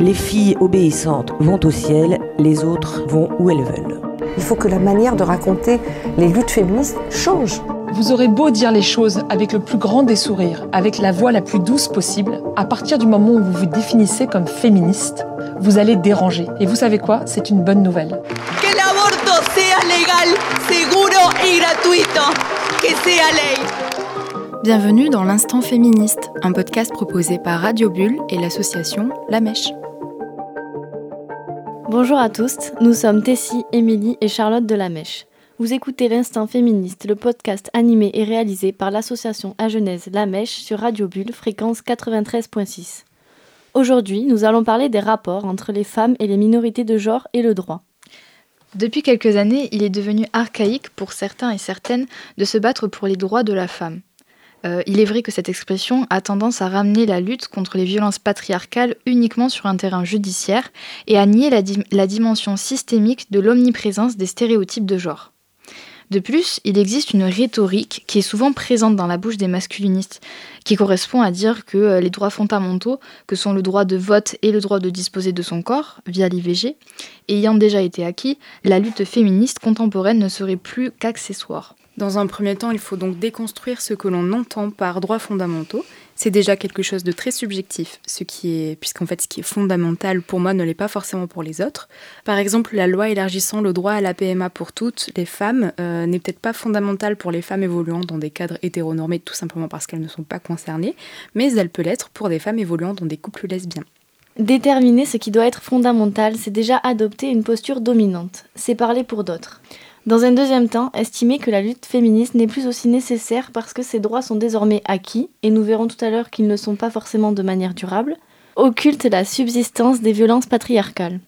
Les filles obéissantes vont au ciel, les autres vont où elles veulent. Il faut que la manière de raconter les luttes féministes change. Vous aurez beau dire les choses avec le plus grand des sourires, avec la voix la plus douce possible, à partir du moment où vous vous définissez comme féministe, vous allez déranger. Et vous savez quoi? C'est une bonne nouvelle. Que l'avorto sea legal, seguro y gratuito. Que sea ley. Bienvenue dans l'Instant Féministe, un podcast proposé par Radio Bulle et l'association La Mèche. Bonjour à tous, nous sommes Tessie, Émilie et Charlotte de La Mèche. Vous écoutez l'Instant Féministe, le podcast animé et réalisé par l'association à Genèse La Mèche sur Radio Bulle, fréquence 93.6. Aujourd'hui, nous allons parler des rapports entre les femmes et les minorités de genre et le droit. Depuis quelques années, il est devenu archaïque pour certains et certaines de se battre pour les droits de la femme. Euh, il est vrai que cette expression a tendance à ramener la lutte contre les violences patriarcales uniquement sur un terrain judiciaire et à nier la, dimension systémique de l'omniprésence des stéréotypes de genre. De plus, il existe une rhétorique qui est souvent présente dans la bouche des masculinistes, qui correspond à dire que euh, les droits fondamentaux, que sont le droit de vote et le droit de disposer de son corps via l'IVG, ayant déjà été acquis, la lutte féministe contemporaine ne serait plus qu'accessoire. Dans un premier temps, il faut donc déconstruire ce que l'on entend par droits fondamentaux c'est déjà quelque chose de très subjectif, ce qui est, puisqu'en fait ce qui est fondamental pour moi ne l'est pas forcément pour les autres. Par exemple, la loi élargissant le droit à la PMA pour toutes les femmes euh, n'est peut-être pas fondamentale pour les femmes évoluant dans des cadres hétéronormés tout simplement parce qu'elles ne sont pas concernées, mais elle peut l'être pour des femmes évoluant dans des couples lesbiens. Déterminer ce qui doit être fondamental, c'est déjà adopter une posture dominante, c'est parler pour d'autres. Dans un deuxième temps, estimer que la lutte féministe n'est plus aussi nécessaire parce que ces droits sont désormais acquis, et nous verrons tout à l'heure qu'ils ne sont pas forcément de manière durable, occulte la subsistance des violences patriarcales.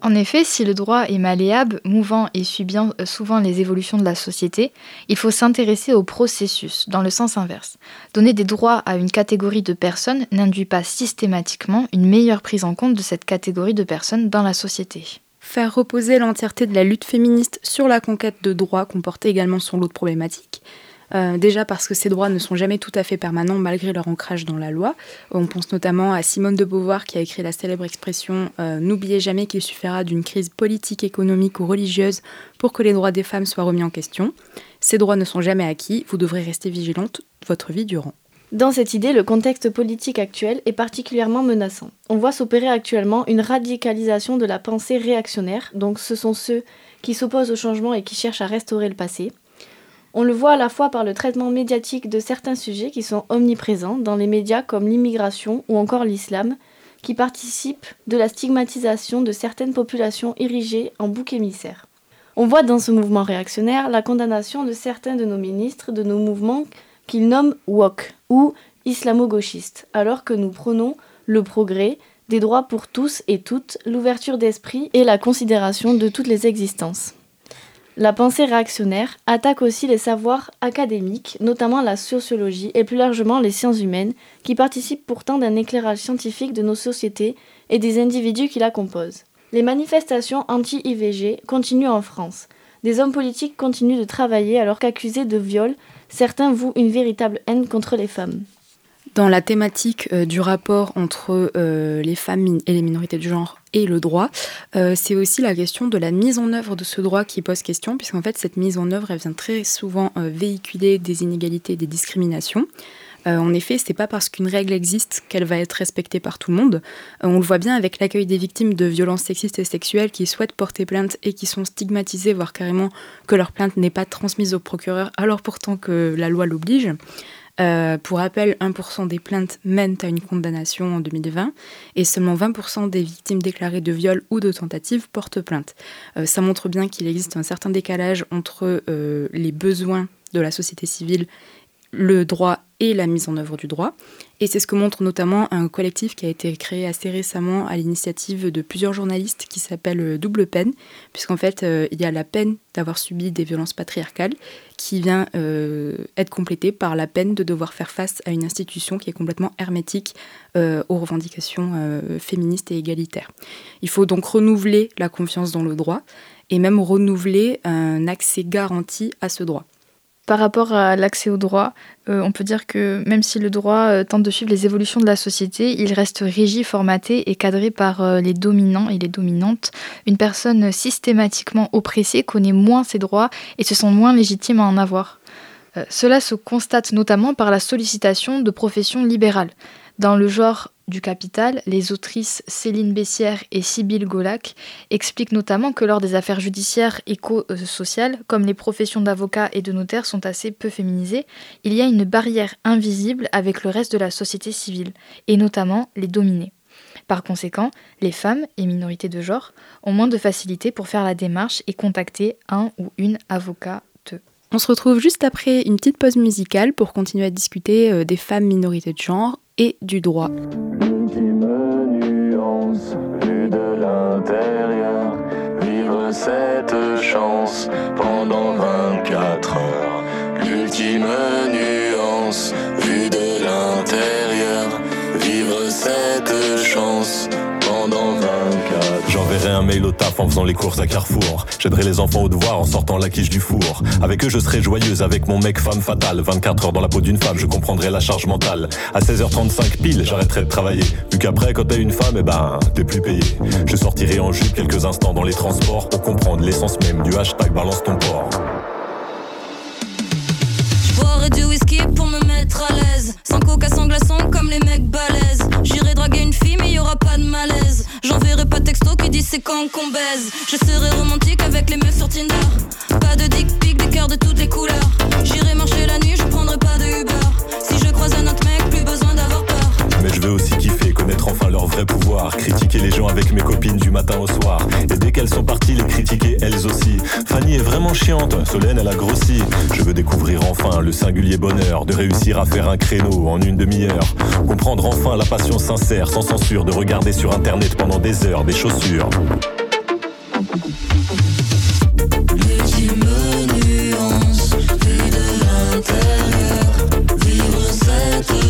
En effet, si le droit est malléable, mouvant et euh, souvent les évolutions de la société, il faut s'intéresser au processus, dans le sens inverse. Donner des droits à une catégorie de personnes n'induit pas systématiquement une meilleure prise en compte de cette catégorie de personnes dans la société. Faire reposer l'entièreté de la lutte féministe sur la conquête de droits comportait également son lot de problématiques. Euh, déjà parce que ces droits ne sont jamais tout à fait permanents malgré leur ancrage dans la loi. On pense notamment à Simone de Beauvoir qui a écrit la célèbre expression euh, N'oubliez jamais qu'il suffira d'une crise politique, économique ou religieuse pour que les droits des femmes soient remis en question. Ces droits ne sont jamais acquis, vous devrez rester vigilante votre vie durant. Dans cette idée, le contexte politique actuel est particulièrement menaçant. On voit s'opérer actuellement une radicalisation de la pensée réactionnaire, donc ce sont ceux qui s'opposent au changement et qui cherchent à restaurer le passé. On le voit à la fois par le traitement médiatique de certains sujets qui sont omniprésents dans les médias comme l'immigration ou encore l'islam, qui participent de la stigmatisation de certaines populations érigées en bouc émissaire. On voit dans ce mouvement réactionnaire la condamnation de certains de nos ministres, de nos mouvements qu'il nomme wok ou islamo-gauchiste, alors que nous prônons le progrès, des droits pour tous et toutes, l'ouverture d'esprit et la considération de toutes les existences. La pensée réactionnaire attaque aussi les savoirs académiques, notamment la sociologie et plus largement les sciences humaines, qui participent pourtant d'un éclairage scientifique de nos sociétés et des individus qui la composent. Les manifestations anti-IVG continuent en France. Des hommes politiques continuent de travailler alors qu'accusés de viol, certains vouent une véritable haine contre les femmes. Dans la thématique euh, du rapport entre euh, les femmes et les minorités du genre et le droit, euh, c'est aussi la question de la mise en œuvre de ce droit qui pose question, puisqu'en fait cette mise en œuvre, vient très souvent véhiculer des inégalités et des discriminations. En effet, c'est pas parce qu'une règle existe qu'elle va être respectée par tout le monde. on le voit bien avec l'accueil des victimes de violences sexistes et sexuelles qui souhaitent porter plainte et qui sont stigmatisées, voire carrément que leur plainte n'est pas transmise au procureur, alors pourtant que la loi l'oblige. Euh, pour rappel, 1% des plaintes mènent à une condamnation en 2020 et seulement 20% des victimes déclarées de viol ou de tentative portent plainte. Euh, ça montre bien qu'il existe un certain décalage entre euh, les besoins de la société civile, le droit la mise en œuvre du droit. Et c'est ce que montre notamment un collectif qui a été créé assez récemment à l'initiative de plusieurs journalistes qui s'appelle euh, Double Peine, puisqu'en fait euh, il y a la peine d'avoir subi des violences patriarcales qui vient euh, être complétée par la peine de devoir faire face à une institution qui est complètement hermétique aux revendications féministes et égalitaires. Il faut donc renouveler la confiance dans le droit et même renouveler un accès garanti à ce droit. Par rapport à l'accès au droit, euh, on peut dire que même si le droit euh, tente de suivre les évolutions de la société, il reste régi, formaté et cadré par euh, les dominants et les dominantes. Une personne systématiquement oppressée connaît moins ses droits et se sent moins légitime à en avoir. cela se constate notamment par la sollicitation de professions libérales. Dans le genre du Capital, les autrices Céline Bessière et Sybille Golac expliquent notamment que lors des affaires judiciaires éco-sociales, comme les professions d'avocat et de notaire sont assez peu féminisées, il y a une barrière invisible avec le reste de la société civile, et notamment les dominés. Par conséquent, les femmes et minorités de genre ont moins de facilité pour faire la démarche et contacter un ou une avocate. On se retrouve juste après une petite pause musicale pour continuer à discuter euh, des femmes minorités de genre et du droit. Ultime nuance, vue de l'intérieur, vivre cette chance pendant 24 heures. L'ultime nuance, mail au taf en faisant les courses à Carrefour. J'aiderai les enfants au devoir en sortant la quiche du four. Avec eux, je serai joyeuse avec mon mec femme fatale. 24 heures dans la peau d'une femme, je comprendrai la charge mentale. À 16h35 pile, j'arrêterai de travailler. Vu qu'après, quand t'es une femme, eh ben, t'es plus payé. Je sortirai en jupe quelques instants dans les transports pour comprendre l'essence même du hashtag balance ton port. À l'aise. Sans coca, sans glaçon, comme les mecs balèzes. J'irai draguer une fille, mais y aura pas de malaise. J'enverrai pas texto qui dit c'est quand qu'on baise. Je serai romantique avec les meufs sur Tinder. Pas de dick pic, des cœurs de toutes les couleurs. J'irai marcher la nuit, je prendrai pas de Uber. Si je croise un autre mec, plus besoin d'avoir peur. Mais je veux aussi kiffer, connaître enfin leur vrai pouvoir. Critiquer les gens avec mes copines du matin au soir. Et dès qu'elles sont parties, elles aussi. Fanny est vraiment chiante, Solène elle a grossi. Je veux découvrir enfin le singulier bonheur de réussir à faire un créneau en une demi-heure. Comprendre enfin la passion sincère, sans censure, de regarder sur internet pendant des heures des chaussures.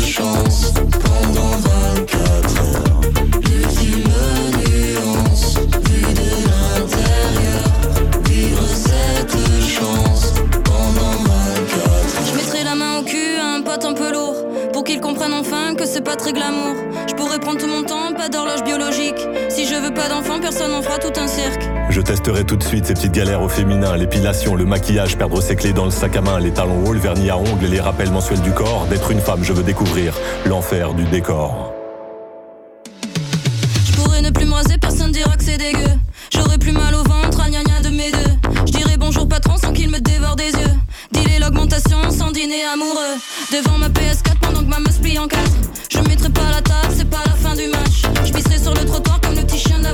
Chance Je testerai tout de suite ces petites galères au féminin, l'épilation, le maquillage, perdre ses clés dans le sac à main, les talons hauts, le vernis à ongles, les rappels mensuels du corps. D'être une femme, je veux découvrir l'enfer du décor. Je pourrais ne plus me raser, personne dira que c'est dégueu. J'aurais plus mal au ventre, à gna gna de mes deux. Je dirais bonjour patron sans qu'il me dévore des yeux. Dealer l'augmentation sans dîner amoureux. Devant ma PS4 pendant que ma meuf plie en quatre. Je mettrai pas la table, c'est pas la fin du match. Je pisserai sur le trottoir comme le petit chien de.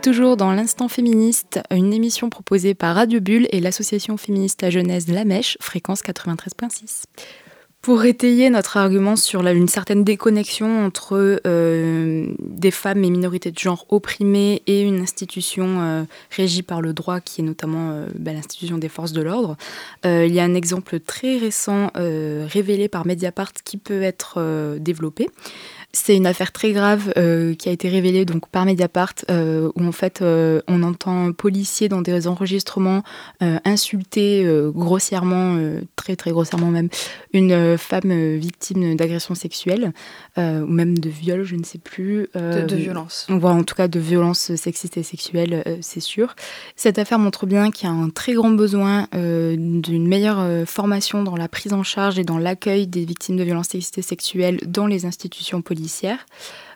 Toujours dans l'Instant Féministe, une émission proposée par Radio Bulle et l'association féministe La Genèse La Mèche, fréquence 93.6. Pour étayer notre argument sur une certaine déconnexion entre euh, des femmes et minorités de genre opprimées et une institution euh, régie par le droit qui est notamment euh, bah, l'institution des forces de l'ordre, il y a un exemple très récent révélé par Mediapart qui peut être développé. C'est une affaire très grave euh, qui a été révélée donc par Mediapart euh, où en fait euh, on entend un policier dans des enregistrements insulter grossièrement, très très grossièrement même, une femme victime d'agression sexuelle ou même de viol, je ne sais plus. De, de violence. on voit en tout cas de violences sexistes et sexuelles, euh, c'est sûr. Cette affaire montre bien qu'il y a un très grand besoin d'une meilleure formation dans la prise en charge et dans l'accueil des victimes de violences sexistes et sexuelles dans les institutions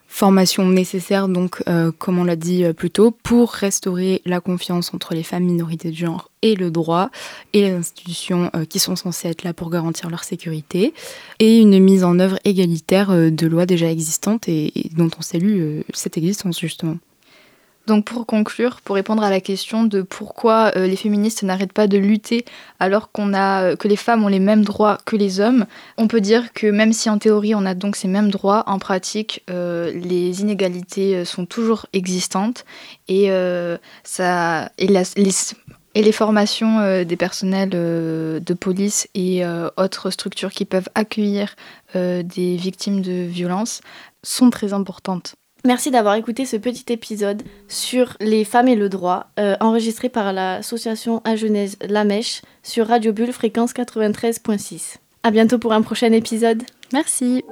Formation nécessaire, donc, euh, comme on l'a dit euh, plus tôt, pour restaurer la confiance entre les femmes minorités de genre et le droit et les institutions euh, qui sont censées être là pour garantir leur sécurité, et une mise en œuvre égalitaire de lois déjà existantes et, et dont on salue cette existence justement. Donc pour conclure, pour répondre à la question de pourquoi euh, les féministes n'arrêtent pas de lutter alors qu'on a euh, que les femmes ont les mêmes droits que les hommes, on peut dire que même si en théorie on a donc ces mêmes droits, en pratique euh, les inégalités sont toujours existantes et ça les, et les formations des personnels de police et autres structures qui peuvent accueillir des victimes de violences sont très importantes. Merci d'avoir écouté ce petit épisode sur les femmes et le droit, euh, enregistré par l'association Agenèse La Mèche sur Radio Bulle fréquence 93.6. À bientôt pour un prochain épisode. Merci.